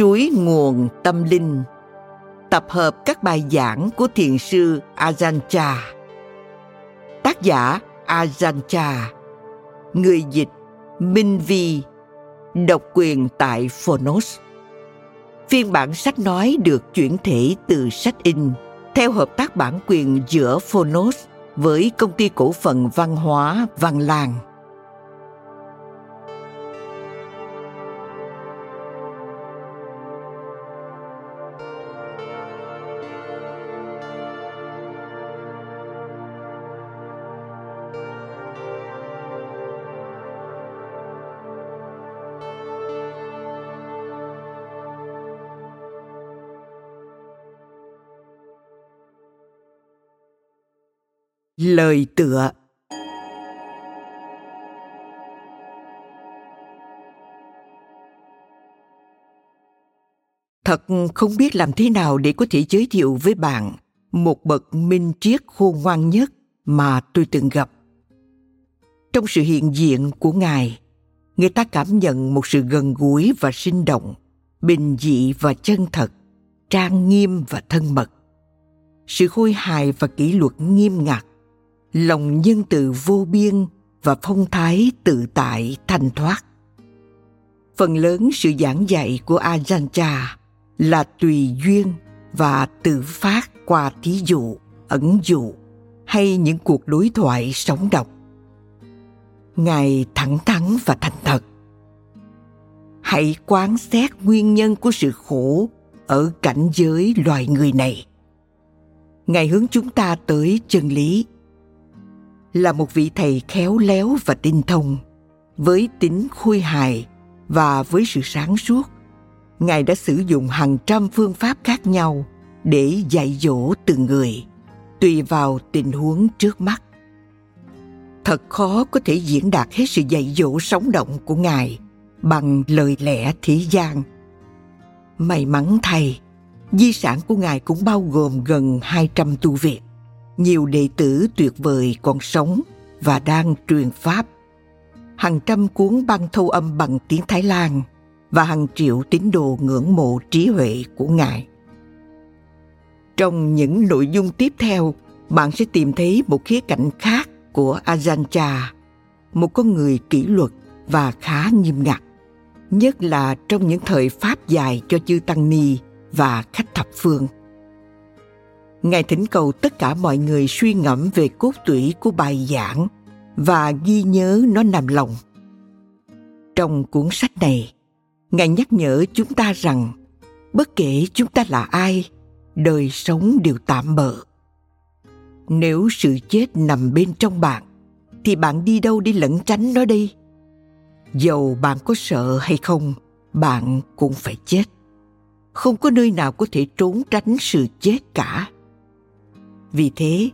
Suối nguồn tâm linh. Tập hợp các bài giảng của thiền sư Ajahn Chah. Tác giả Ajahn Chah. Người dịch Minh Vi. Độc quyền tại Phonos. Phiên bản sách nói được chuyển thể từ sách in theo hợp tác bản quyền giữa Phonos với công ty cổ phần văn hóa Văn Lang. Lời tựa Thật không biết làm thế nào để có thể giới thiệu với bạn một bậc minh triết khôn ngoan nhất mà tôi từng gặp. Trong sự hiện diện của Ngài, người ta cảm nhận một sự gần gũi và sinh động, bình dị và chân thật, trang nghiêm và thân mật. Sự khôi hài và kỷ luật nghiêm ngặt lòng nhân từ vô biên và phong thái tự tại thanh thoát. Phần lớn sự giảng dạy của ajahn chah là tùy duyên và tự phát qua thí dụ, ẩn dụ hay những cuộc đối thoại sống động ngài thẳng thắn và thành thật. Hãy quán xét nguyên nhân của sự khổ ở cảnh giới loài người này. Ngài hướng chúng ta tới chân lý là một vị thầy khéo léo và tinh thông. Với tính khôi hài và với sự sáng suốt, ngài đã sử dụng hàng trăm phương pháp khác nhau để dạy dỗ từng người, tùy vào tình huống trước mắt. Thật khó có thể diễn đạt hết sự dạy dỗ sống động của ngài bằng lời lẽ thế gian. May mắn thay, di sản của ngài cũng bao gồm gần 200 tu viện nhiều đệ tử tuyệt vời còn sống và đang truyền pháp. Hàng trăm cuốn băng thâu âm bằng tiếng Thái Lan và hàng triệu tín đồ ngưỡng mộ trí huệ của Ngài. Trong những nội dung tiếp theo, bạn sẽ tìm thấy một khía cạnh khác của Ajahn Chah, một con người kỷ luật và khá nghiêm ngặt, nhất là trong những thời pháp dài cho chư Tăng Ni và khách thập phương – Ngài thỉnh cầu tất cả mọi người suy ngẫm về cốt tủy của bài giảng và ghi nhớ nó nằm lòng. Trong cuốn sách này, Ngài nhắc nhở chúng ta rằng bất kể chúng ta là ai, đời sống đều tạm bợ. Nếu sự chết nằm bên trong bạn, thì bạn đi đâu đi lẩn tránh nó đi? Dầu bạn có sợ hay không, bạn cũng phải chết. Không có nơi nào có thể trốn tránh sự chết cả vì thế,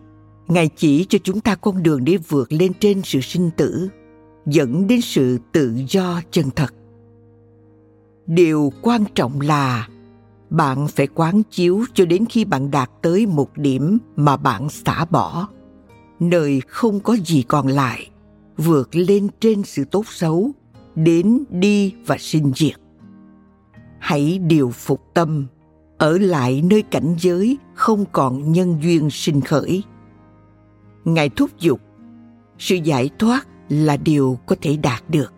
Ngài chỉ cho chúng ta con đường để vượt lên trên sự sinh tử, dẫn đến sự tự do chân thật. Điều quan trọng là bạn phải quán chiếu cho đến khi bạn đạt tới một điểm mà bạn xả bỏ. Nơi không có gì còn lại vượt lên trên sự tốt xấu đến đi và sinh diệt. Hãy điều phục tâm ở lại nơi cảnh giới không còn nhân duyên sinh khởi. Ngài thúc giục, sự giải thoát là điều có thể đạt được.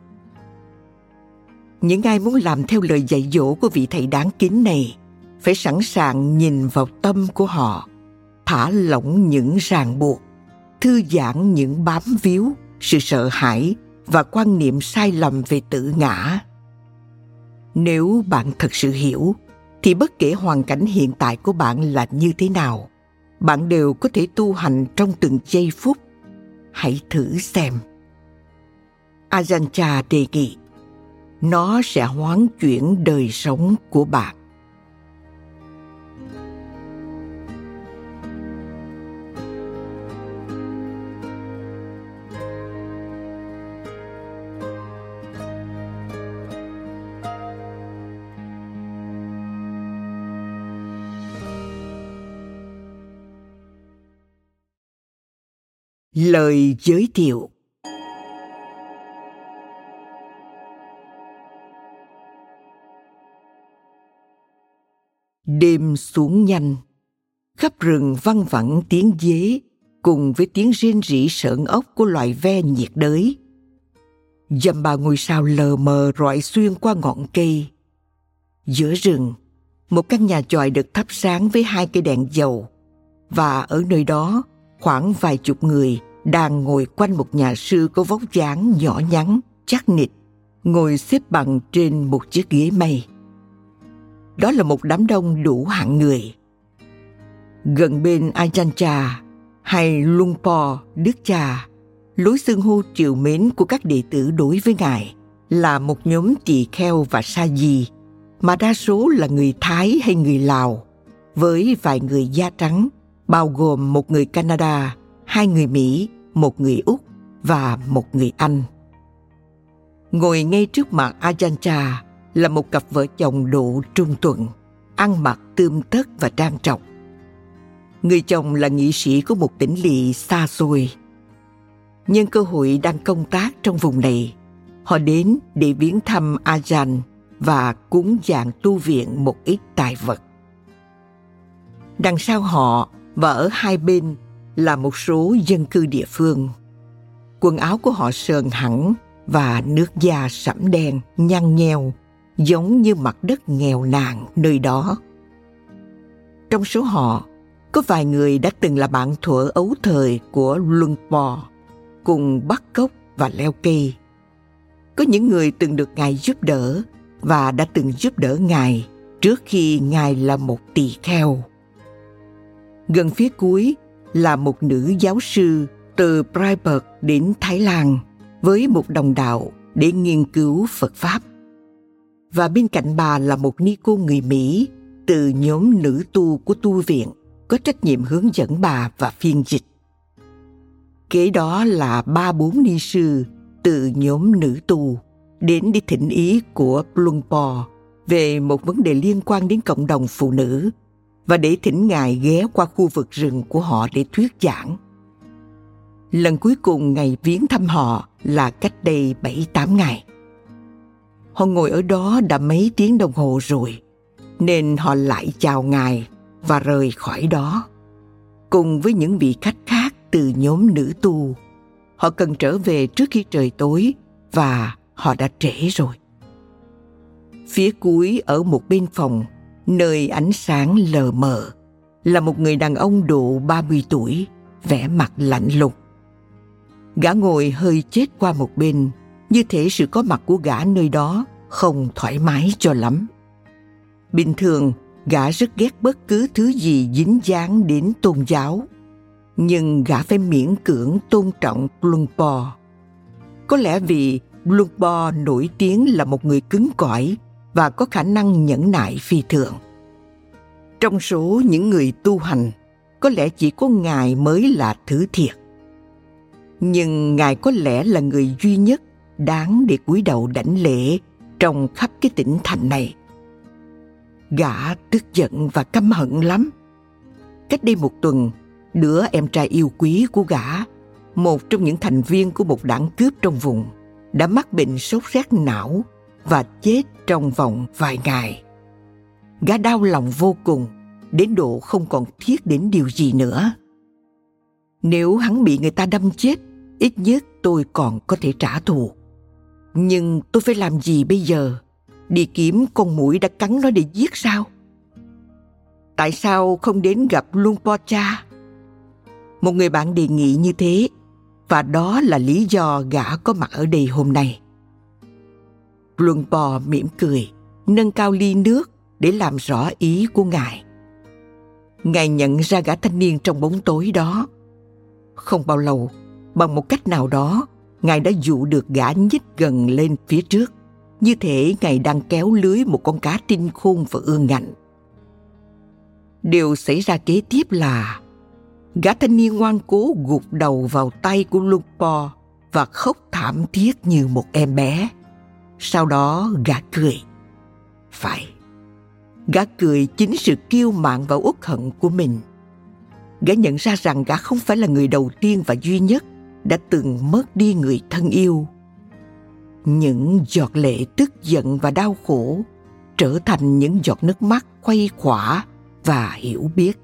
Những ai muốn làm theo lời dạy dỗ của vị thầy đáng kính này phải sẵn sàng nhìn vào tâm của họ, thả lỏng những ràng buộc, thư giãn những bám víu, sự sợ hãi và quan niệm sai lầm về tự ngã. Nếu bạn thật sự hiểu thì bất kể hoàn cảnh hiện tại của bạn là như thế nào, bạn đều có thể tu hành trong từng giây phút. Hãy thử xem. Ajahn đề nghị nó sẽ hoán chuyển đời sống của bạn. Lời giới thiệu. Đêm xuống nhanh. Khắp rừng văng vẳng tiếng dế cùng với tiếng rên rỉ sợn ốc của loài ve nhiệt đới. Dầm bà ngôi sao lờ mờ rọi xuyên qua ngọn cây. Giữa rừng, một căn nhà chòi được thắp sáng với hai cây đèn dầu và ở nơi đó khoảng vài chục người đang ngồi quanh một nhà sư có vóc dáng nhỏ nhắn, chắc nịch, ngồi xếp bằng trên một chiếc ghế mây. Đó là một đám đông đủ hạng người. Gần bên Ajahn Chah hay Luang Po, Đức Cha, lối xưng hô triều mến của các đệ tử đối với Ngài là một nhóm tỳ kheo và sa di, mà đa số là người Thái hay người Lào, với vài người da trắng, bao gồm một người Canada, hai người Mỹ một người Úc và một người Anh. Ngồi ngay trước mặt Ajahn là một cặp vợ chồng độ trung tuần, ăn mặc tươm tất và trang trọng. Người chồng là nghị sĩ của một tỉnh lỵ xa xôi. Nhân cơ hội đang công tác trong vùng này, họ đến để viếng thăm Ajan và cúng dạng tu viện một ít tài vật. Đằng sau họ và ở hai bên là một số dân cư địa phương. Quần áo của họ sờn hẳn và nước da sẫm đen, nhăn nheo, giống như mặt đất nghèo nàn nơi đó. Trong số họ, có vài người đã từng là bạn thuở ấu thời của Luân Bò, cùng bắt cốc và leo cây. Có những người từng được Ngài giúp đỡ và đã từng giúp đỡ Ngài trước khi Ngài là một tỳ kheo. Gần phía cuối là một nữ giáo sư từ Freiburg đến Thái Lan với một đồng đạo để nghiên cứu Phật Pháp. Và bên cạnh bà là một ni cô người Mỹ từ nhóm nữ tu của tu viện có trách nhiệm hướng dẫn bà và phiên dịch. Kế đó là ba bốn ni sư từ nhóm nữ tu đến đi thỉnh ý của Plumpo về một vấn đề liên quan đến cộng đồng phụ nữ và để thỉnh Ngài ghé qua khu vực rừng của họ để thuyết giảng. Lần cuối cùng Ngài viếng thăm họ là cách đây 7-8 ngày. Họ ngồi ở đó đã mấy tiếng đồng hồ rồi, nên họ lại chào Ngài và rời khỏi đó. Cùng với những vị khách khác từ nhóm nữ tu, họ cần trở về trước khi trời tối và họ đã trễ rồi. Phía cuối ở một bên phòng nơi ánh sáng lờ mờ là một người đàn ông độ 30 tuổi, vẻ mặt lạnh lùng. Gã ngồi hơi chết qua một bên, như thể sự có mặt của gã nơi đó không thoải mái cho lắm. Bình thường, gã rất ghét bất cứ thứ gì dính dáng đến tôn giáo, nhưng gã phải miễn cưỡng tôn trọng Plumpo. Có lẽ vì Plumpo nổi tiếng là một người cứng cỏi và có khả năng nhẫn nại phi thường. Trong số những người tu hành, có lẽ chỉ có Ngài mới là thứ thiệt. Nhưng Ngài có lẽ là người duy nhất đáng để cúi đầu đảnh lễ trong khắp cái tỉnh thành này. Gã tức giận và căm hận lắm. Cách đây một tuần, đứa em trai yêu quý của gã, một trong những thành viên của một đảng cướp trong vùng, đã mắc bệnh sốt rét não và chết trong vòng vài ngày. Gã đau lòng vô cùng, đến độ không còn thiết đến điều gì nữa. Nếu hắn bị người ta đâm chết, ít nhất tôi còn có thể trả thù. Nhưng tôi phải làm gì bây giờ? Đi kiếm con mũi đã cắn nó để giết sao? Tại sao không đến gặp Luân Po Cha? Một người bạn đề nghị như thế, và đó là lý do gã có mặt ở đây hôm nay. Luân Po mỉm cười, nâng cao ly nước để làm rõ ý của ngài. Ngài nhận ra gã thanh niên trong bóng tối đó. Không bao lâu, bằng một cách nào đó, ngài đã dụ được gã nhích gần lên phía trước, như thể ngài đang kéo lưới một con cá tinh khôn và ương ngạnh. Điều xảy ra kế tiếp là gã thanh niên ngoan cố gục đầu vào tay của Lupo và khóc thảm thiết như một em bé. Sau đó gã cười. Phải, gã cười chính sự kiêu mạn và uất hận của mình. Gã nhận ra rằng gã không phải là người đầu tiên và duy nhất đã từng mất đi người thân yêu. Những giọt lệ tức giận và đau khổ trở thành những giọt nước mắt quay khỏa và hiểu biết.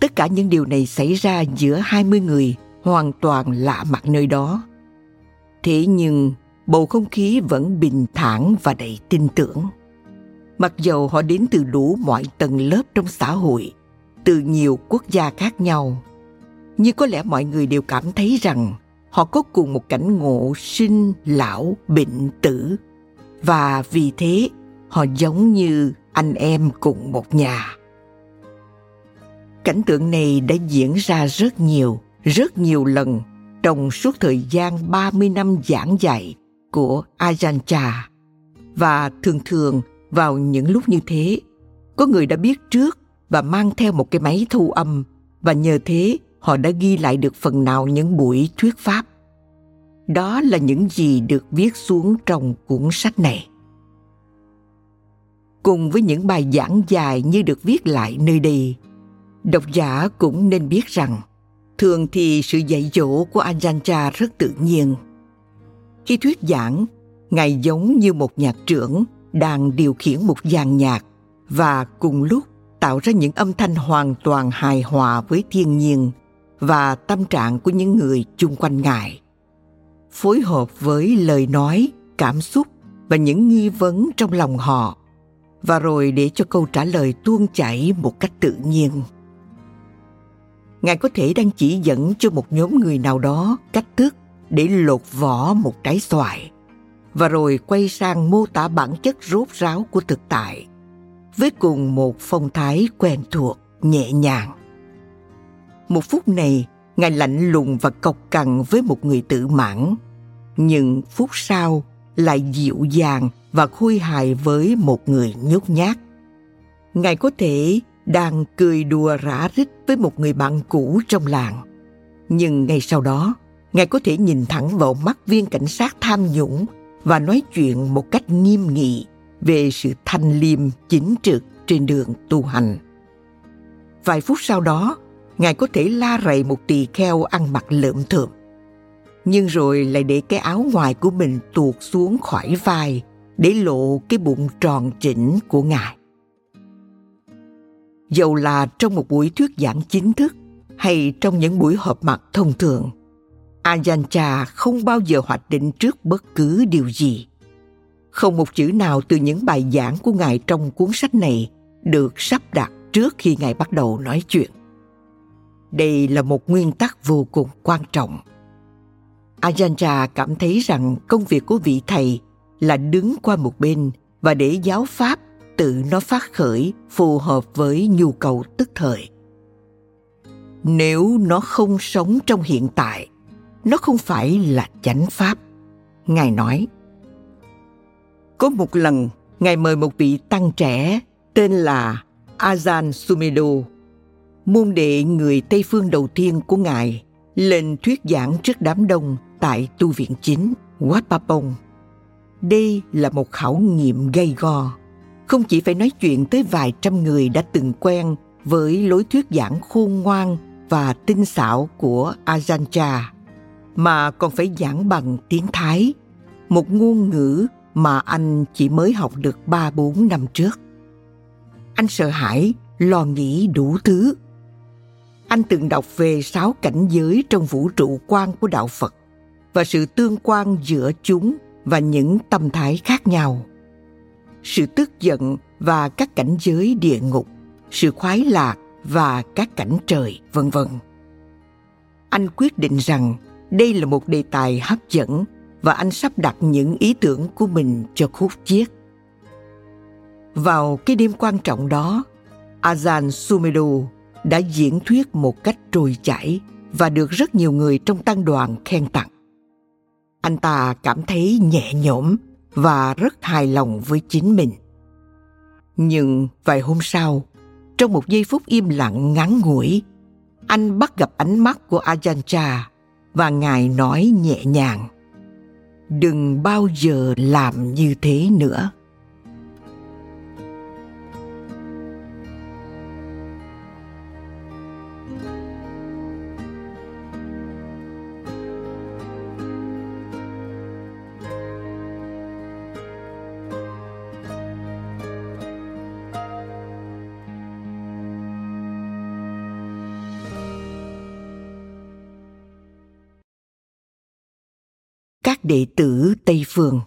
Tất cả những điều này xảy ra giữa 20 người hoàn toàn lạ mặt nơi đó. Thế nhưng bầu không khí vẫn bình thản và đầy tin tưởng. Mặc dầu họ đến từ đủ mọi tầng lớp trong xã hội, từ nhiều quốc gia khác nhau, nhưng có lẽ mọi người đều cảm thấy rằng họ có cùng một cảnh ngộ sinh, lão, bệnh, tử. Và vì thế, họ giống như anh em cùng một nhà. Cảnh tượng này đã diễn ra rất nhiều, rất nhiều lần trong suốt thời gian 30 năm giảng dạy của Ajahn Chah. Và thường thường vào những lúc như thế, có người đã biết trước và mang theo một cái máy thu âm và nhờ thế họ đã ghi lại được phần nào những buổi thuyết pháp. Đó là những gì được viết xuống trong cuốn sách này. Cùng với những bài giảng dài như được viết lại nơi đây, độc giả cũng nên biết rằng thường thì sự dạy dỗ của Ajahn rất tự nhiên. Khi thuyết giảng, Ngài giống như một nhạc trưởng đang điều khiển một dàn nhạc và cùng lúc tạo ra những âm thanh hoàn toàn hài hòa với thiên nhiên và tâm trạng của những người chung quanh ngài. Phối hợp với lời nói cảm xúc và những nghi vấn trong lòng họ và rồi để cho câu trả lời tuôn chảy một cách tự nhiên. Ngài có thể đang chỉ dẫn cho một nhóm người nào đó cách thức để lột vỏ một trái xoài, và rồi quay sang mô tả bản chất rốt ráo của thực tại, với cùng một phong thái quen thuộc, nhẹ nhàng. Một phút này, ngài lạnh lùng và cộc cằn với một người tự mãn, nhưng phút sau lại dịu dàng và khôi hài với một người nhút nhát. Ngài có thể đang cười đùa rã rít với một người bạn cũ trong làng, nhưng ngay sau đó ngài có thể nhìn thẳng vào mắt viên cảnh sát tham nhũng và nói chuyện một cách nghiêm nghị về sự thanh liêm chính trực trên đường tu hành. Vài phút sau đó, Ngài có thể la rầy một tỳ kheo ăn mặc lượm thượm. Nhưng rồi lại để cái áo ngoài của mình tuột xuống khỏi vai để lộ cái bụng tròn chỉnh của Ngài. Dầu là trong một buổi thuyết giảng chính thức hay trong những buổi họp mặt thông thường, Ajahn không bao giờ hoạch định trước bất cứ điều gì. Không một chữ nào từ những bài giảng của Ngài trong cuốn sách này được sắp đặt trước khi Ngài bắt đầu nói chuyện. Đây là một nguyên tắc vô cùng quan trọng. Ajahn cảm thấy rằng công việc của vị thầy là đứng qua một bên và để giáo pháp tự nó phát khởi phù hợp với nhu cầu tức thời. Nếu nó không sống trong hiện tại, nó không phải là chánh pháp. Ngài nói, có một lần, Ngài mời một vị tăng trẻ tên là ajan Sumedo, môn đệ người Tây phương đầu tiên của Ngài, lên thuyết giảng trước đám đông tại tu viện chính Wat Papong. Đây là một khảo nghiệm gây go. Không chỉ phải nói chuyện tới vài trăm người đã từng quen với lối thuyết giảng khôn ngoan và tinh xảo của Ajahn Chah, mà còn phải giảng bằng tiếng Thái, một ngôn ngữ mà anh chỉ mới học được 3-4 năm trước. Anh sợ hãi, lo nghĩ đủ thứ. Anh từng đọc về sáu cảnh giới trong vũ trụ quan của đạo Phật và sự tương quan giữa chúng và những tâm thái khác nhau. Sự tức giận và các cảnh giới địa ngục, sự khoái lạc và các cảnh trời, vân vân. Anh quyết định rằng đây là một đề tài hấp dẫn và anh sắp đặt những ý tưởng của mình cho khúc chiết. Vào cái đêm quan trọng đó, Azan Sumedo đã diễn thuyết một cách trôi chảy và được rất nhiều người trong tăng đoàn khen tặng. Anh ta cảm thấy nhẹ nhõm và rất hài lòng với chính mình. Nhưng vài hôm sau, trong một giây phút im lặng ngắn ngủi, anh bắt gặp ánh mắt của Ajahn Chah và ngài nói nhẹ nhàng đừng bao giờ làm như thế nữa. Các đệ tử Tây Phương.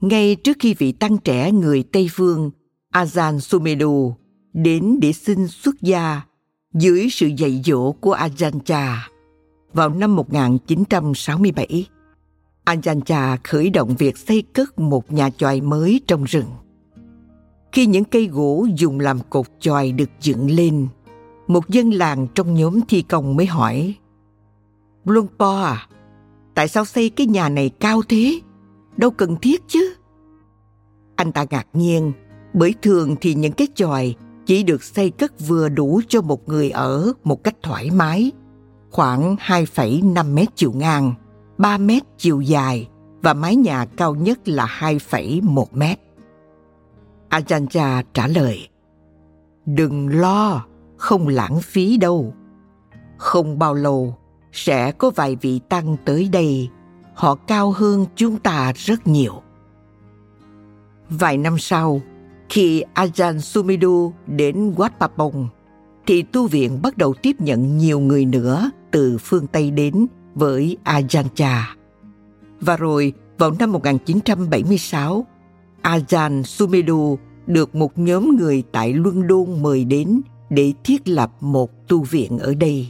Ngay trước khi vị tăng trẻ người Tây Phương Ajahn Sumedho đến để xin xuất gia dưới sự dạy dỗ của Ajahn Chah vào năm 1967. Ajahn Chah khởi động việc xây cất một nhà chòi mới trong rừng. Khi những cây gỗ dùng làm cột chòi được dựng lên một dân làng trong nhóm thi công mới hỏi Luân Po à, tại sao xây cái nhà này cao thế? Đâu cần thiết chứ? Anh ta ngạc nhiên, bởi thường thì những cái chòi chỉ được xây cất vừa đủ cho một người ở một cách thoải mái, khoảng 2,5 mét chiều ngang, 3 mét chiều dài và mái nhà cao nhất là 2,1 mét. Ajanja trả lời, Đừng lo, không lãng phí đâu. Không bao lâu sẽ có vài vị tăng tới đây. Họ cao hơn chúng ta rất nhiều. Vài năm sau khi Ajahn Sumedho đến Wat Papong thì tu viện bắt đầu tiếp nhận nhiều người nữa từ phương Tây đến với Ajahn Chah. Và rồi vào năm 1976, Ajahn Sumedho được một nhóm người tại Luân Đôn mời đến để thiết lập một tu viện ở đây.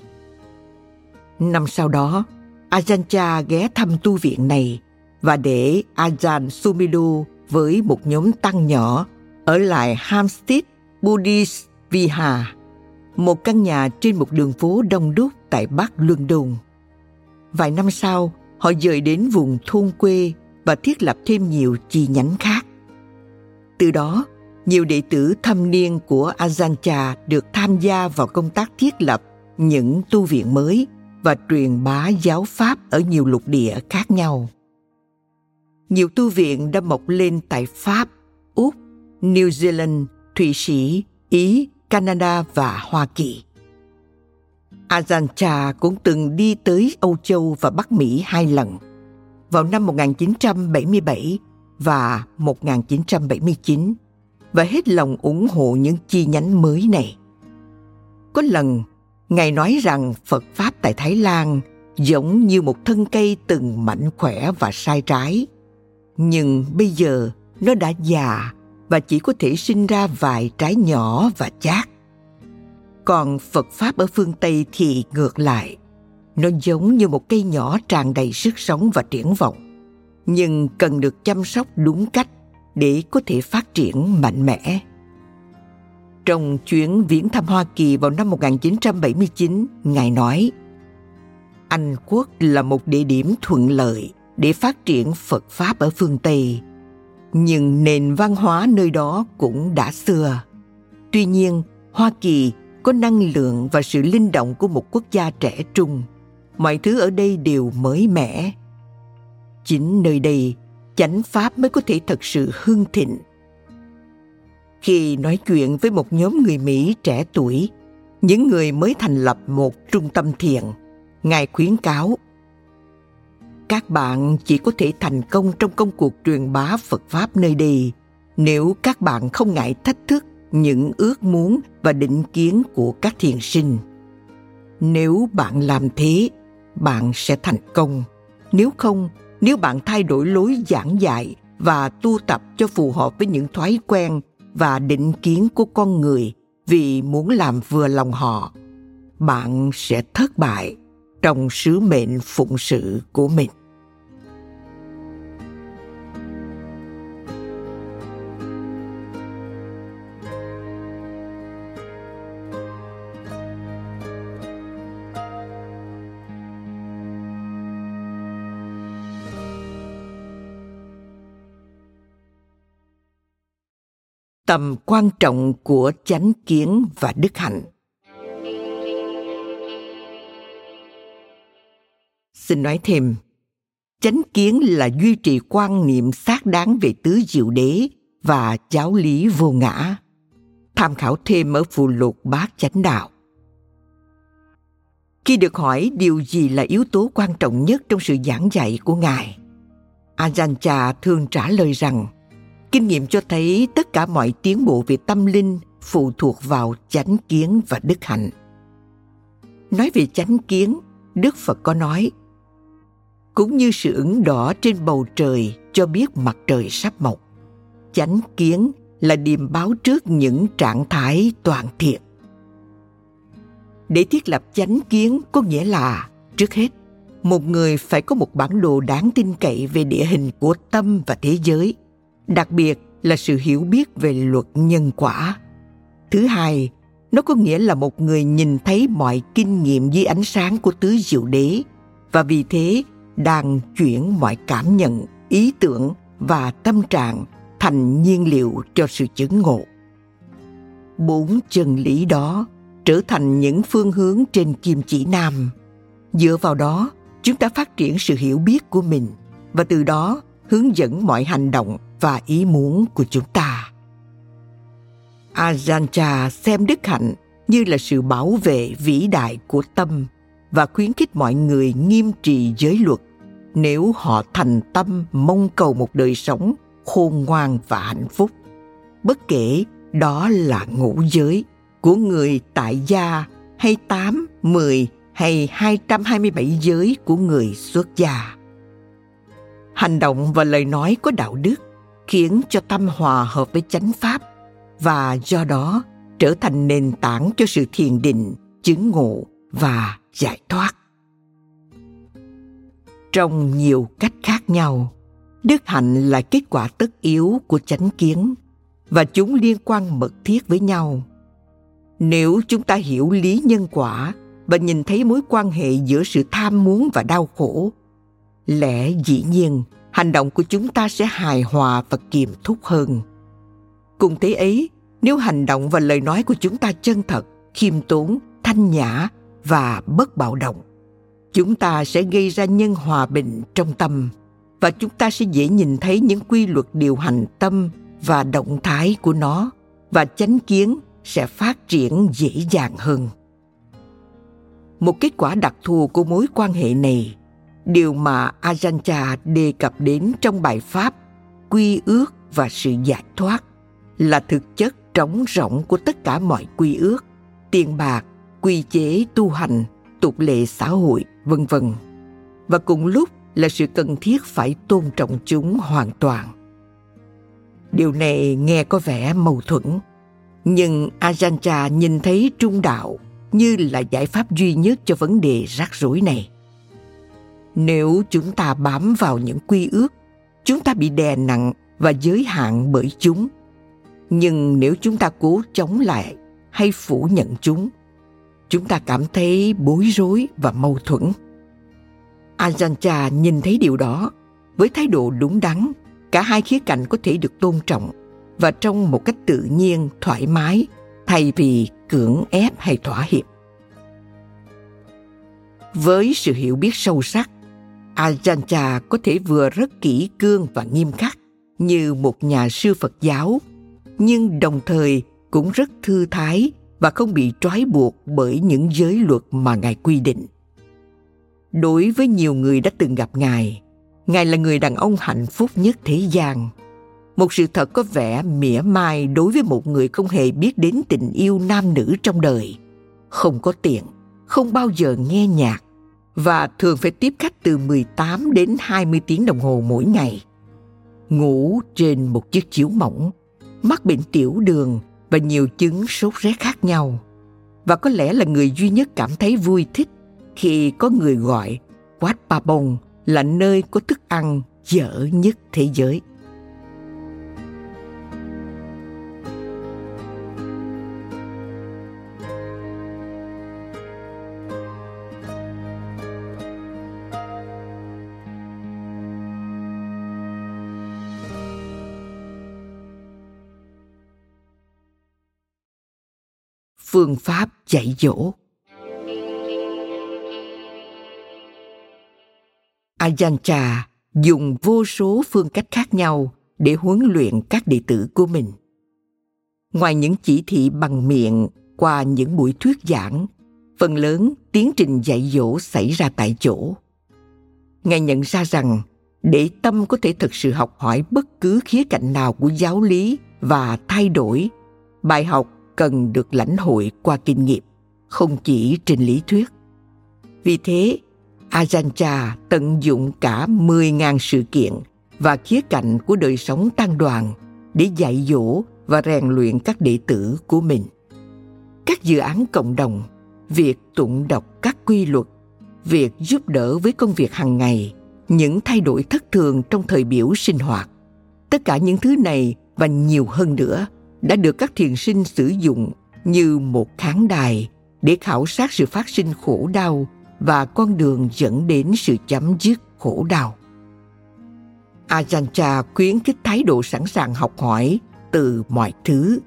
Năm sau đó, Ajahn Chah ghé thăm tu viện này và để Ajahn Sumedho với một nhóm tăng nhỏ ở lại Hampstead Buddhist Vihar, một căn nhà trên một đường phố đông đúc tại Bắc London. Vài năm sau, họ dời đến vùng thôn quê và thiết lập thêm nhiều chi nhánh khác. Từ đó, nhiều đệ tử thâm niên của Ajahn Chah được tham gia vào công tác thiết lập những tu viện mới và truyền bá giáo pháp ở nhiều lục địa khác nhau. Nhiều tu viện đã mọc lên tại Pháp, Úc, New Zealand, Thụy Sĩ, Ý, Canada và Hoa Kỳ. Ajahn Chah cũng từng đi tới Âu Châu và Bắc Mỹ hai lần, vào năm 1977 và 1979 và hết lòng ủng hộ những chi nhánh mới này. Có lần, Ngài nói rằng Phật Pháp tại Thái Lan giống như một thân cây từng mạnh khỏe và sai trái. Nhưng bây giờ nó đã già và chỉ có thể sinh ra vài trái nhỏ và chát. Còn Phật Pháp ở phương Tây thì ngược lại. Nó giống như một cây nhỏ tràn đầy sức sống và triển vọng, nhưng cần được chăm sóc đúng cách để có thể phát triển mạnh mẽ. Trong chuyến viếng thăm Hoa Kỳ vào năm 1979, Ngài nói Anh quốc là một địa điểm thuận lợi để phát triển Phật Pháp ở phương Tây. Nhưng nền văn hóa nơi đó cũng đã xưa. Tuy nhiên, Hoa Kỳ có năng lượng và sự linh động của một quốc gia trẻ trung mọi thứ ở đây đều mới mẻ chính nơi đây chánh pháp mới có thể thật sự hưng thịnh. Khi nói chuyện với một nhóm người mỹ trẻ tuổi, những người mới thành lập một trung tâm thiền, ngài khuyến cáo, các bạn chỉ có thể thành công trong công cuộc truyền bá phật pháp nơi đây nếu các bạn không ngại thách thức những ước muốn và định kiến của các thiền sinh. Nếu bạn làm thế, bạn sẽ thành công. Nếu không nếu bạn thay đổi lối giảng dạy và tu tập cho phù hợp với những thói quen và định kiến của con người vì muốn làm vừa lòng họ, bạn sẽ thất bại trong sứ mệnh phụng sự của mình. Tầm quan trọng của chánh kiến và đức hạnh. Xin nói thêm, chánh kiến là duy trì quan niệm xác đáng về tứ diệu đế và giáo lý vô ngã. Tham khảo thêm ở phụ lục bát chánh đạo. Khi được hỏi điều gì là yếu tố quan trọng nhất trong sự giảng dạy của ngài, ajahn chah thường trả lời rằng kinh nghiệm cho thấy tất cả mọi tiến bộ về tâm linh phụ thuộc vào chánh kiến và đức hạnh. Nói về chánh kiến, đức phật có nói, cũng như sự ửng đỏ trên bầu trời cho biết mặt trời sắp mọc, chánh kiến là điềm báo trước những trạng thái toàn thiện. Để thiết lập chánh kiến có nghĩa là, trước hết, một người phải có một bản đồ đáng tin cậy về địa hình của tâm và thế giới đặc biệt là sự hiểu biết về luật nhân quả. Thứ hai, nó có nghĩa là một người nhìn thấy mọi kinh nghiệm dưới ánh sáng của tứ diệu đế và vì thế đang chuyển mọi cảm nhận, ý tưởng và tâm trạng thành nhiên liệu cho sự chứng ngộ. Bốn chân lý đó trở thành những phương hướng trên kim chỉ nam. Dựa vào đó, chúng ta phát triển sự hiểu biết của mình và từ đó hướng dẫn mọi hành động và ý muốn của chúng ta. Ajahn xem đức hạnh như là sự bảo vệ vĩ đại của tâm và khuyến khích mọi người nghiêm trì giới luật nếu họ thành tâm mong cầu một đời sống khôn ngoan và hạnh phúc. Bất kể đó là ngũ giới của người tại gia hay tám, mười hay hai trăm hai mươi bảy giới của người xuất gia. Hành động và lời nói có đạo đức khiến cho tâm hòa hợp với chánh pháp và do đó trở thành nền tảng cho sự thiền định, chứng ngộ và giải thoát. Trong nhiều cách khác nhau, đức hạnh là kết quả tất yếu của chánh kiến và chúng liên quan mật thiết với nhau. Nếu chúng ta hiểu lý nhân quả và nhìn thấy mối quan hệ giữa sự tham muốn và đau khổ, lẽ dĩ nhiên hành động của chúng ta sẽ hài hòa và kiềm thúc hơn. Cùng thế ấy, nếu hành động và lời nói của chúng ta chân thật, khiêm tốn, thanh nhã và bất bạo động, chúng ta sẽ gây ra nhân hòa bình trong tâm và chúng ta sẽ dễ nhìn thấy những quy luật điều hành tâm và động thái của nó và chánh kiến sẽ phát triển dễ dàng hơn. Một kết quả đặc thù của mối quan hệ này điều mà Ajahn đề cập đến trong bài pháp quy ước và sự giải thoát là thực chất trống rỗng của tất cả mọi quy ước, tiền bạc, quy chế tu hành, tục lệ xã hội, vân vân. Và cùng lúc là sự cần thiết phải tôn trọng chúng hoàn toàn. Điều này nghe có vẻ mâu thuẫn, nhưng Ajahn nhìn thấy trung đạo như là giải pháp duy nhất cho vấn đề rắc rối này nếu chúng ta bám vào những quy ước, chúng ta bị đè nặng và giới hạn bởi chúng. Nhưng nếu chúng ta cố chống lại hay phủ nhận chúng chúng ta cảm thấy bối rối và mâu thuẫn. Ajanta nhìn thấy điều đó với thái độ đúng đắn, cả hai khía cạnh có thể được tôn trọng và trong một cách tự nhiên, thoải mái, thay vì cưỡng ép hay thỏa hiệp. Với sự hiểu biết sâu sắc ajahn có thể vừa rất kỹ cương và nghiêm khắc, như một nhà sư phật giáo, nhưng đồng thời cũng rất thư thái và không bị trói buộc bởi những giới luật mà ngài quy định. Đối với nhiều người đã từng gặp ngài ngài là người đàn ông hạnh phúc nhất thế gian. Một sự thật có vẻ mỉa mai đối với một người không hề biết đến tình yêu nam nữ trong đời. Không có tiền không bao giờ nghe nhạc và thường phải tiếp khách từ 18 đến 20 tiếng đồng hồ mỗi ngày. Ngủ trên một chiếc chiếu mỏng, mắc bệnh tiểu đường và nhiều chứng sốt rét khác nhau. Và có lẽ là người duy nhất cảm thấy vui thích khi có người gọi Wat Pa Bong là nơi có thức ăn dở nhất thế giới. Phương pháp dạy dỗ. Ajahn chah dùng vô số phương cách khác nhau để huấn luyện các đệ tử của mình. Ngoài những chỉ thị bằng miệng qua những buổi thuyết giảng, phần lớn tiến trình dạy dỗ xảy ra tại chỗ. Ngài nhận ra rằng để tâm có thể thực sự học hỏi bất cứ khía cạnh nào của giáo lý và thay đổi, bài học cần được lãnh hội qua kinh nghiệm, không chỉ trên lý thuyết. Vì thế, Ajahn tận dụng cả 10.000 sự kiện và khía cạnh của đời sống tăng đoàn để dạy dỗ và rèn luyện các đệ tử của mình. Các dự án cộng đồng, việc tụng đọc các quy luật, việc giúp đỡ với công việc hàng ngày, những thay đổi thất thường trong thời biểu sinh hoạt. Tất cả những thứ này và nhiều hơn nữa – đã được các thiền sinh sử dụng như một kháng đài để khảo sát sự phát sinh khổ đau và con đường dẫn đến sự chấm dứt khổ đau. Ajahn Chah khuyến khích thái độ sẵn sàng học hỏi từ mọi thứ,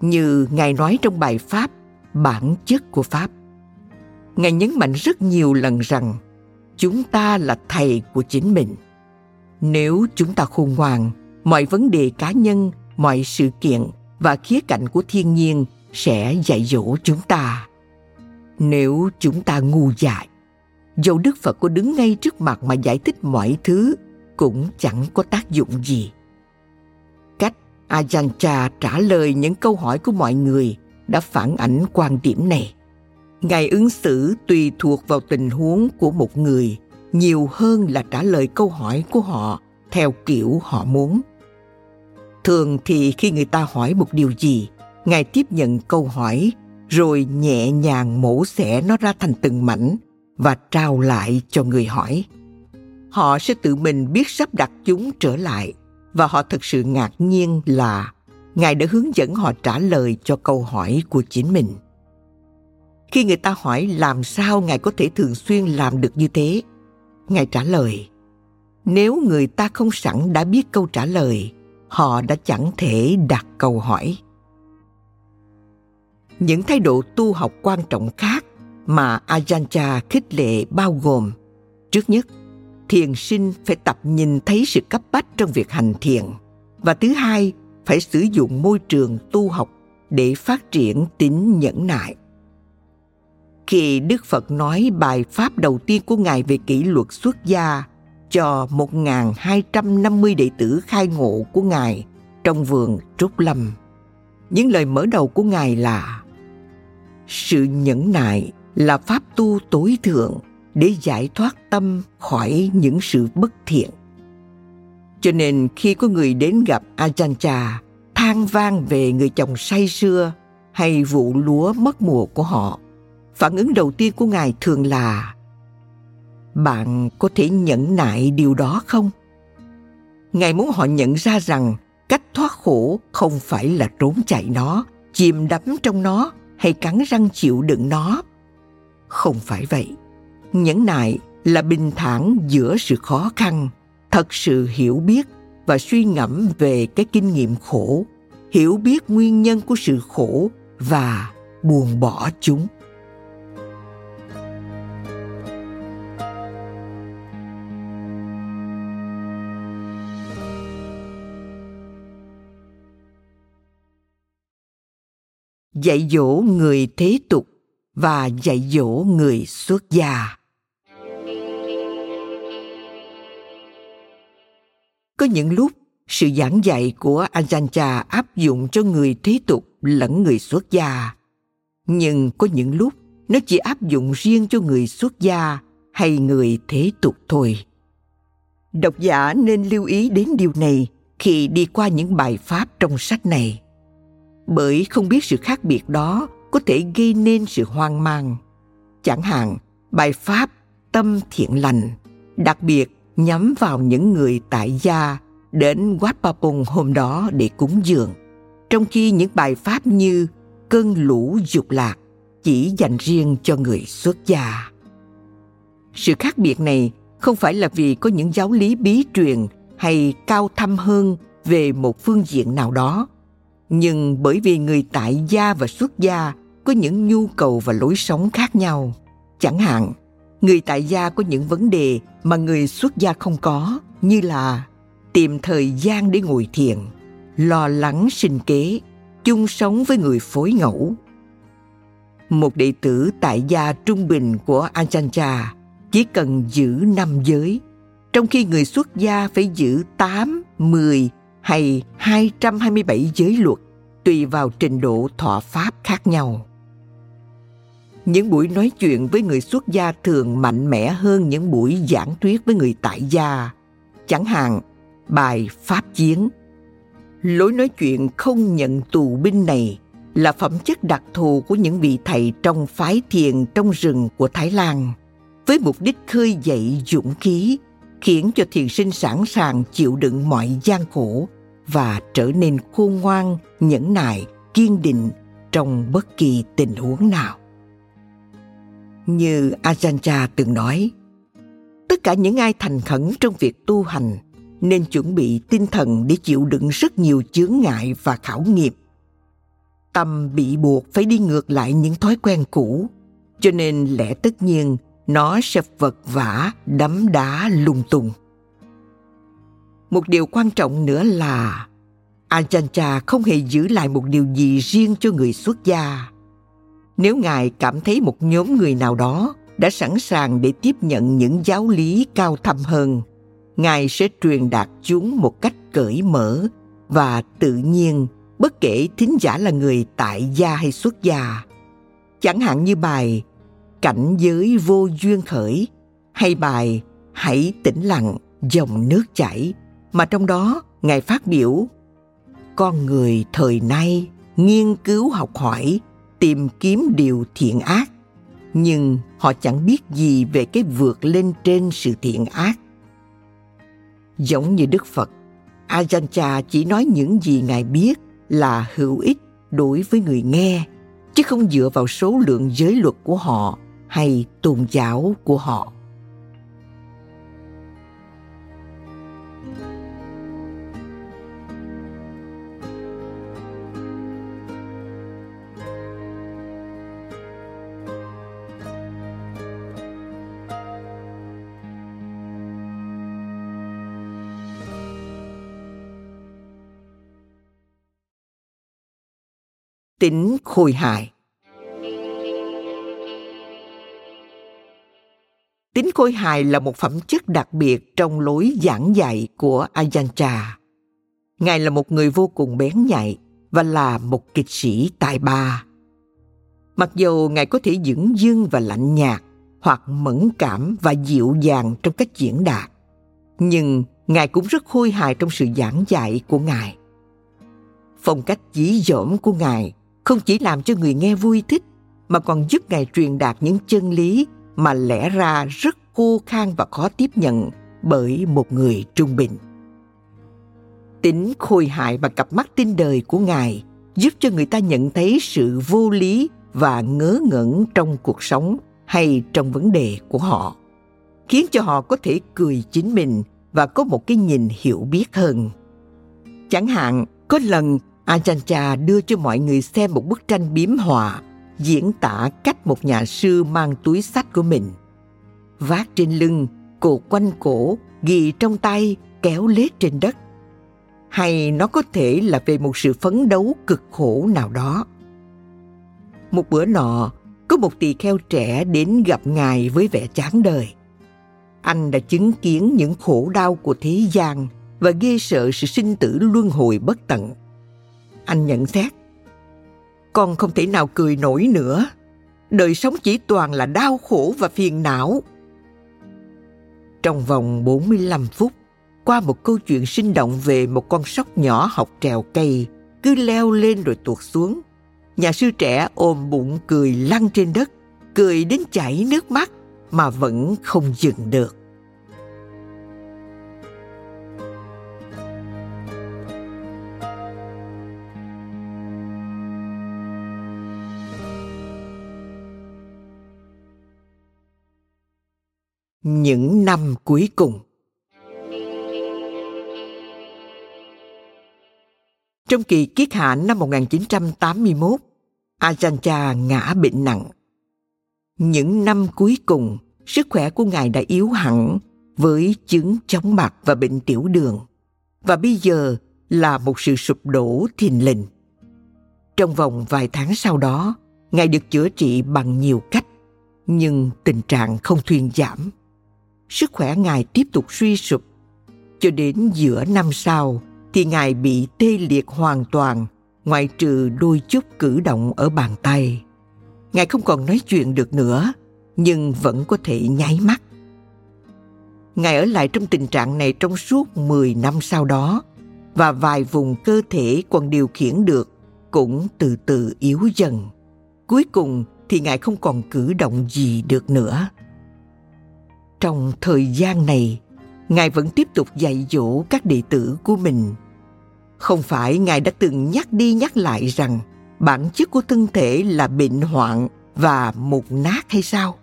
như Ngài nói trong bài Pháp, bản chất của Pháp. Ngài nhấn mạnh rất nhiều lần rằng chúng ta là thầy của chính mình. Nếu chúng ta khôn ngoan, mọi vấn đề cá nhân mọi sự kiện và khía cạnh của thiên nhiên sẽ dạy dỗ chúng ta. Nếu chúng ta ngu dại, dầu đức phật có đứng ngay trước mặt mà giải thích mọi thứ cũng chẳng có tác dụng gì. Cách ajahn chah trả lời những câu hỏi của mọi người đã phản ảnh quan điểm này. Ngài ứng xử tùy thuộc vào tình huống của một người nhiều hơn là trả lời câu hỏi của họ theo kiểu họ muốn thường thì khi người ta hỏi một điều gì, ngài tiếp nhận câu hỏi, rồi nhẹ nhàng mổ xẻ nó ra thành từng mảnh và trao lại cho người hỏi. Họ sẽ tự mình biết sắp đặt chúng trở lại và họ thực sự ngạc nhiên là ngài đã hướng dẫn họ trả lời cho câu hỏi của chính mình. Khi người ta hỏi làm sao ngài có thể thường xuyên làm được như thế, ngài trả lời, nếu người ta không sẵn đã biết câu trả lời họ đã chẳng thể đặt câu hỏi. Những thái độ tu học quan trọng khác mà Ajahn Chah khích lệ bao gồm, trước nhất, thiền sinh phải tập nhìn thấy sự cấp bách trong việc hành thiền, và thứ hai, phải sử dụng môi trường tu học để phát triển tính nhẫn nại. Khi đức phật nói bài pháp đầu tiên của ngài về kỷ luật xuất gia cho 1.250 đệ tử khai ngộ của Ngài trong vườn Trúc Lâm. Những lời mở đầu của Ngài là Sự nhẫn nại là pháp tu tối thượng để giải thoát tâm khỏi những sự bất thiện. Cho nên khi có người đến gặp Ajahn Chah than vang về người chồng say xưa hay vụ lúa mất mùa của họ, phản ứng đầu tiên của Ngài thường là bạn có thể nhẫn nại điều đó không? Ngài muốn họ nhận ra rằng cách thoát khổ không phải là trốn chạy nó, chìm đắm trong nó hay cắn răng chịu đựng nó. Không phải vậy. Nhẫn nại là bình thản giữa sự khó khăn, thật sự hiểu biết và suy ngẫm về cái kinh nghiệm khổ, hiểu biết nguyên nhân của sự khổ và buông bỏ chúng. Dạy dỗ người thế tục và dạy dỗ người xuất gia có những lúc, sự giảng dạy của Ajahn áp dụng cho người thế tục lẫn người xuất gia. Nhưng có những lúc, nó chỉ áp dụng riêng cho người xuất gia hay người thế tục thôi. Độc giả nên lưu ý đến điều này khi đi qua những bài pháp trong sách này. Bởi không biết sự khác biệt đó có thể gây nên sự hoang mang. Chẳng hạn, bài pháp tâm thiện lành, đặc biệt nhắm vào những người tại gia đến Wat Papong hôm đó để cúng dường. Trong khi những bài pháp như cơn lũ dục lạc chỉ dành riêng cho người xuất gia. Sự khác biệt này không phải là vì có những giáo lý bí truyền hay cao thâm hơn về một phương diện nào đó, nhưng bởi vì người tại gia và xuất gia có những nhu cầu và lối sống khác nhau. Chẳng hạn, người tại gia có những vấn đề mà người xuất gia không có, như là tìm thời gian để ngồi thiền lo lắng sinh kế chung sống với người phối ngẫu một đệ tử tại gia trung bình của Ajahn chỉ cần giữ năm giới, trong khi người xuất gia phải giữ 8, 10 hay 227 giới luật tùy vào trình độ thọ pháp khác nhau. Những buổi nói chuyện với người xuất gia thường mạnh mẽ hơn những buổi giảng thuyết với người tại gia. Chẳng hạn, bài Pháp Chiến. Lối nói chuyện không nhận tù binh này là phẩm chất đặc thù của những vị thầy trong phái thiền trong rừng của Thái Lan, với mục đích khơi dậy dũng khí, khiến cho thiền sinh sẵn sàng chịu đựng mọi gian khổ và trở nên khôn ngoan, nhẫn nại, kiên định trong bất kỳ tình huống nào. Như Ajahn từng nói, tất cả những ai thành khẩn trong việc tu hành nên chuẩn bị tinh thần để chịu đựng rất nhiều chướng ngại và khảo nghiệm tâm bị buộc phải đi ngược lại những thói quen cũ cho nên lẽ tất nhiên nó sẽ vật vã đấm đá lung tung một điều quan trọng nữa là Ajahn không hề giữ lại một điều gì riêng cho người xuất gia. Nếu Ngài cảm thấy một nhóm người nào đó đã sẵn sàng để tiếp nhận những giáo lý cao thâm hơn, Ngài sẽ truyền đạt chúng một cách cởi mở và tự nhiên bất kể thính giả là người tại gia hay xuất gia. Chẳng hạn như bài Cảnh giới vô duyên khởi hay bài Hãy tĩnh lặng dòng nước chảy mà trong đó Ngài phát biểu Con người thời nay nghiên cứu học hỏi tìm kiếm điều thiện ác nhưng họ chẳng biết gì về cái vượt lên trên sự thiện ác Giống như Đức Phật, Ajahn chỉ nói những gì Ngài biết là hữu ích đối với người nghe, chứ không dựa vào số lượng giới luật của họ hay tôn giáo của họ. Tính khôi hài. Tính khôi hài là một phẩm chất đặc biệt trong lối giảng dạy của Ajahn Ngài là một người vô cùng bén nhạy và là một kịch sĩ tài ba. Mặc dù Ngài có thể dững dưng và lạnh nhạt hoặc mẫn cảm và dịu dàng trong cách diễn đạt, nhưng Ngài cũng rất khôi hài trong sự giảng dạy của Ngài. Phong cách dí dỏm của Ngài không chỉ làm cho người nghe vui thích, mà còn giúp ngài truyền đạt những chân lý mà lẽ ra rất khô khan và khó tiếp nhận bởi một người trung bình. Tính khôi hài và cặp mắt tin đời của ngài giúp cho người ta nhận thấy sự vô lý và ngớ ngẩn trong cuộc sống hay trong vấn đề của họ, khiến cho họ có thể cười chính mình và có một cái nhìn hiểu biết hơn. Chẳng hạn, có lần Ajahn đưa cho mọi người xem một bức tranh biếm họa diễn tả cách một nhà sư mang túi sách của mình. Vác trên lưng, cột quanh cổ, ghi trong tay, kéo lết trên đất. Hay nó có thể là về một sự phấn đấu cực khổ nào đó. Một bữa nọ, có một tỳ kheo trẻ đến gặp ngài với vẻ chán đời. Anh đã chứng kiến những khổ đau của thế gian và ghê sợ sự sinh tử luân hồi bất tận. Anh nhận xét, con không thể nào cười nổi nữa. Đời sống chỉ toàn là đau khổ và phiền não. Trong vòng 45 phút, qua một câu chuyện sinh động về một con sóc nhỏ học trèo cây, cứ leo lên rồi tuột xuống. Nhà sư trẻ ôm bụng cười lăn trên đất, cười đến chảy nước mắt mà vẫn không dừng được. Những năm cuối cùng. Trong kỳ kiết hạ năm 1981, Ajanta ngã bệnh nặng. Những năm cuối cùng, sức khỏe của ngài đã yếu hẳn với chứng chóng mặt và bệnh tiểu đường. Và bây giờ là một sự sụp đổ thình lình. Trong vòng vài tháng sau đó, ngài được chữa trị bằng nhiều cách, nhưng tình trạng không thuyên giảm sức khỏe ngài tiếp tục suy sụp. Cho đến giữa năm sau thì ngài bị tê liệt hoàn toàn, ngoại trừ đôi chút cử động ở bàn tay. Ngài không còn nói chuyện được nữa, nhưng vẫn có thể nháy mắt. Ngài ở lại trong tình trạng này trong suốt 10 năm sau đó và vài vùng cơ thể còn điều khiển được cũng từ từ yếu dần. Cuối cùng thì Ngài không còn cử động gì được nữa trong thời gian này, ngài vẫn tiếp tục dạy dỗ các đệ tử của mình. Không phải ngài đã từng nhắc đi nhắc lại rằng bản chất của thân thể là bệnh hoạn và mục nát hay sao?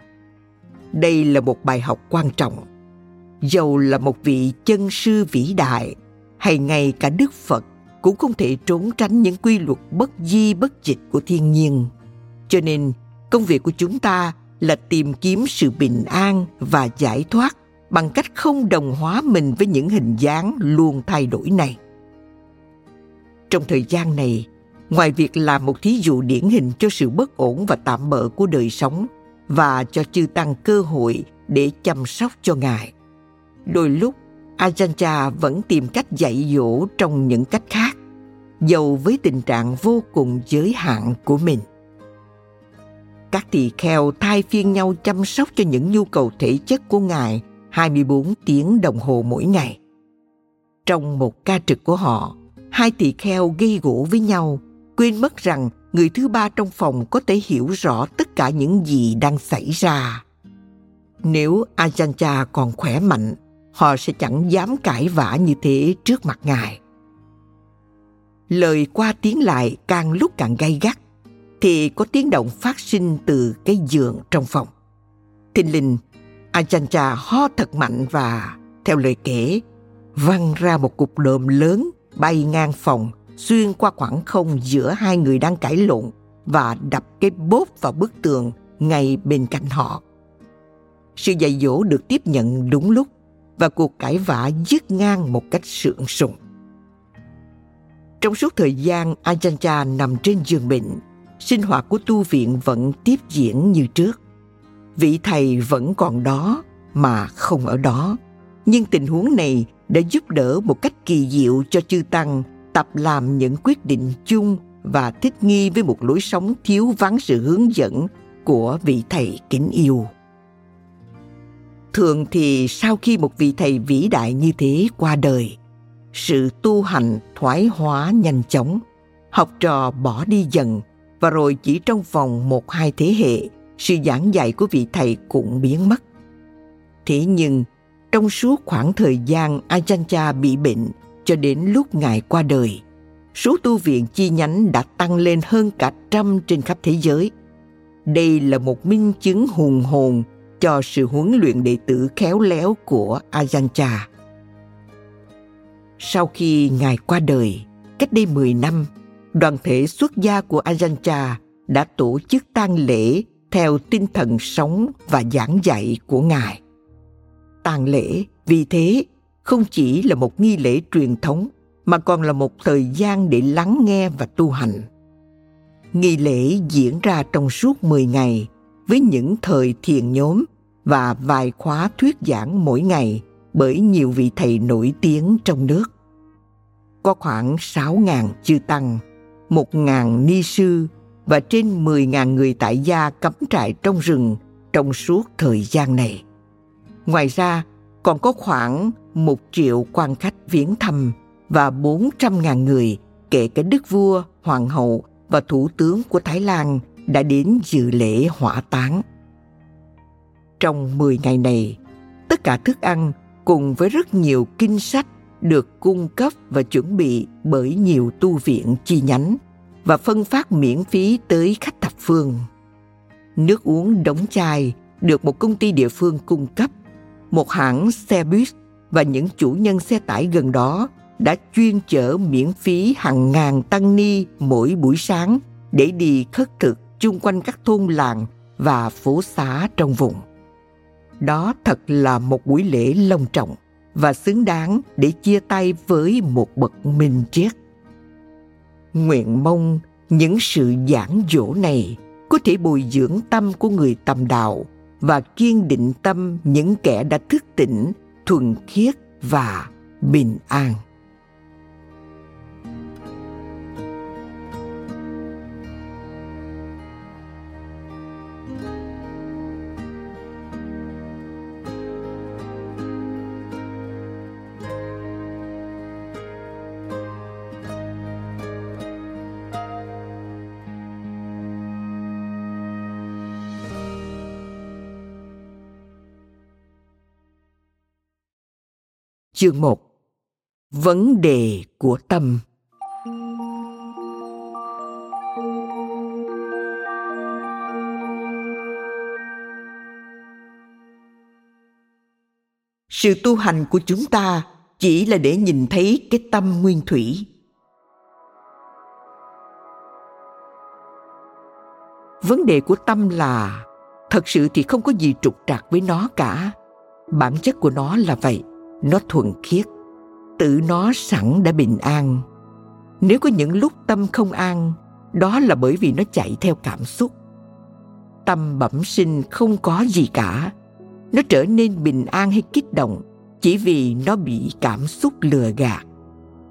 Đây là một bài học quan trọng. Dầu là một vị chân sư vĩ đại, hay ngay cả đức phật cũng không thể trốn tránh những quy luật bất di bất dịch của thiên nhiên. Cho nên, công việc của chúng ta là tìm kiếm sự bình an và giải thoát bằng cách không đồng hóa mình với những hình dáng luôn thay đổi này. Trong thời gian này, ngoài việc làm một thí dụ điển hình cho sự bất ổn và tạm bỡ của đời sống và cho chư tăng cơ hội để chăm sóc cho ngài, đôi lúc ajahn vẫn tìm cách dạy dỗ trong những cách khác dầu với tình trạng vô cùng giới hạn của mình các tỳ kheo thay phiên nhau chăm sóc cho những nhu cầu thể chất của Ngài 24 tiếng đồng hồ mỗi ngày. Trong một ca trực của họ, hai tỳ kheo gây gỗ với nhau, quên mất rằng người thứ ba trong phòng có thể hiểu rõ tất cả những gì đang xảy ra. Nếu Ajanta còn khỏe mạnh, họ sẽ chẳng dám cãi vã như thế trước mặt ngài. Lời qua tiếng lại càng lúc càng gay gắt thì có tiếng động phát sinh từ cái giường trong phòng. Thình lình, Ajanta ho thật mạnh và, theo lời kể, văng ra một cục đờm lớn bay ngang phòng xuyên qua khoảng không giữa hai người đang cãi lộn và đập cái bốp vào bức tường ngay bên cạnh họ. Sự dạy dỗ được tiếp nhận đúng lúc và cuộc cãi vã dứt ngang một cách sượng sùng. Trong suốt thời gian Ajanta nằm trên giường bệnh, sinh hoạt của tu viện vẫn tiếp diễn như trước. Vị thầy vẫn còn đó mà không ở đó. Nhưng tình huống này đã giúp đỡ một cách kỳ diệu cho chư tăng tập làm những quyết định chung và thích nghi với một lối sống thiếu vắng sự hướng dẫn của vị thầy kính yêu. Thường thì sau khi một vị thầy vĩ đại như thế qua đời, sự tu hành thoái hóa nhanh chóng, học trò bỏ đi dần và rồi chỉ trong vòng một hai thế hệ, sự giảng dạy của vị thầy cũng biến mất. Thế nhưng, trong suốt khoảng thời gian Ajahn bị bệnh cho đến lúc Ngài qua đời, số tu viện chi nhánh đã tăng lên hơn cả trăm trên khắp thế giới. Đây là một minh chứng hùng hồn cho sự huấn luyện đệ tử khéo léo của Ajahn Sau khi Ngài qua đời, cách đây 10 năm, đoàn thể xuất gia của Ajahn đã tổ chức tang lễ theo tinh thần sống và giảng dạy của Ngài. Tang lễ vì thế không chỉ là một nghi lễ truyền thống mà còn là một thời gian để lắng nghe và tu hành. Nghi lễ diễn ra trong suốt 10 ngày với những thời thiền nhóm và vài khóa thuyết giảng mỗi ngày bởi nhiều vị thầy nổi tiếng trong nước. Có khoảng 6.000 chư tăng, một ngàn ni sư và trên mười ngàn người tại gia cắm trại trong rừng trong suốt thời gian này. Ngoài ra, còn có khoảng một triệu quan khách viếng thăm và 400.000 người, kể cả đức vua, hoàng hậu và thủ tướng của Thái Lan đã đến dự lễ hỏa táng. Trong 10 ngày này, tất cả thức ăn cùng với rất nhiều kinh sách được cung cấp và chuẩn bị bởi nhiều tu viện chi nhánh và phân phát miễn phí tới khách thập phương. Nước uống đóng chai được một công ty địa phương cung cấp, một hãng xe buýt và những chủ nhân xe tải gần đó đã chuyên chở miễn phí hàng ngàn tăng ni mỗi buổi sáng để đi khất thực chung quanh các thôn làng và phố xá trong vùng. Đó thật là một buổi lễ long trọng và xứng đáng để chia tay với một bậc minh triết. Nguyện mong những sự giảng dỗ này có thể bồi dưỡng tâm của người tầm đạo và kiên định tâm những kẻ đã thức tỉnh, thuần khiết và bình an. Chương 1 Vấn đề của tâm Sự tu hành của chúng ta chỉ là để nhìn thấy cái tâm nguyên thủy. Vấn đề của tâm là, thật sự thì không có gì trục trặc với nó cả. Bản chất của nó là vậy nó thuần khiết, tự nó sẵn đã bình an. Nếu có những lúc tâm không an, đó là bởi vì nó chạy theo cảm xúc. Tâm bẩm sinh không có gì cả. Nó trở nên bình an hay kích động chỉ vì nó bị cảm xúc lừa gạt.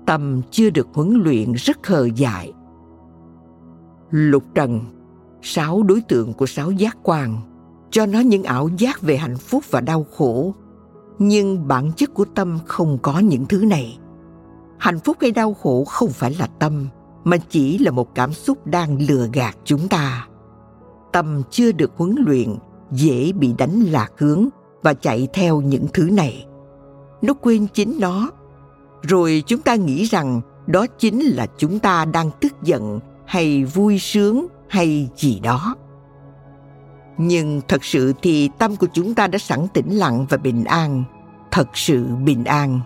Tâm chưa được huấn luyện rất hờ dại. Lục trần, sáu đối tượng của sáu giác quan, cho nó những ảo giác về hạnh phúc và đau khổ nhưng bản chất của tâm không có những thứ này. Hạnh phúc hay đau khổ không phải là tâm, mà chỉ là một cảm xúc đang lừa gạt chúng ta. Tâm chưa được huấn luyện, dễ bị đánh lạc hướng và chạy theo những thứ này. Nó quên chính nó. Rồi chúng ta nghĩ rằng đó chính là chúng ta đang tức giận hay vui sướng hay gì đó nhưng thật sự thì tâm của chúng ta đã sẵn tĩnh lặng và bình an. Thật sự bình an.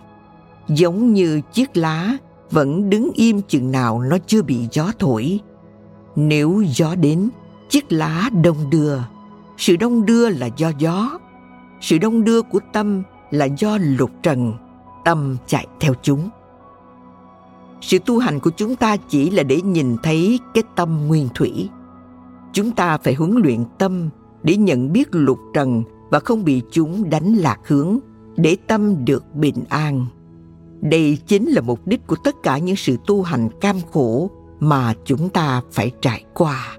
Giống như chiếc lá vẫn đứng im chừng nào nó chưa bị gió thổi. Nếu gió đến, chiếc lá đông đưa. Sự đông đưa là do gió. Sự đông đưa của tâm là do lục trần. Tâm chạy theo chúng. Sự tu hành của chúng ta chỉ là để nhìn thấy cái tâm nguyên thủy. Chúng ta phải huấn luyện tâm để nhận biết lục trần và không bị chúng đánh lạc hướng, để tâm được bình an. Đây chính là mục đích của tất cả những sự tu hành cam khổ mà chúng ta phải trải qua.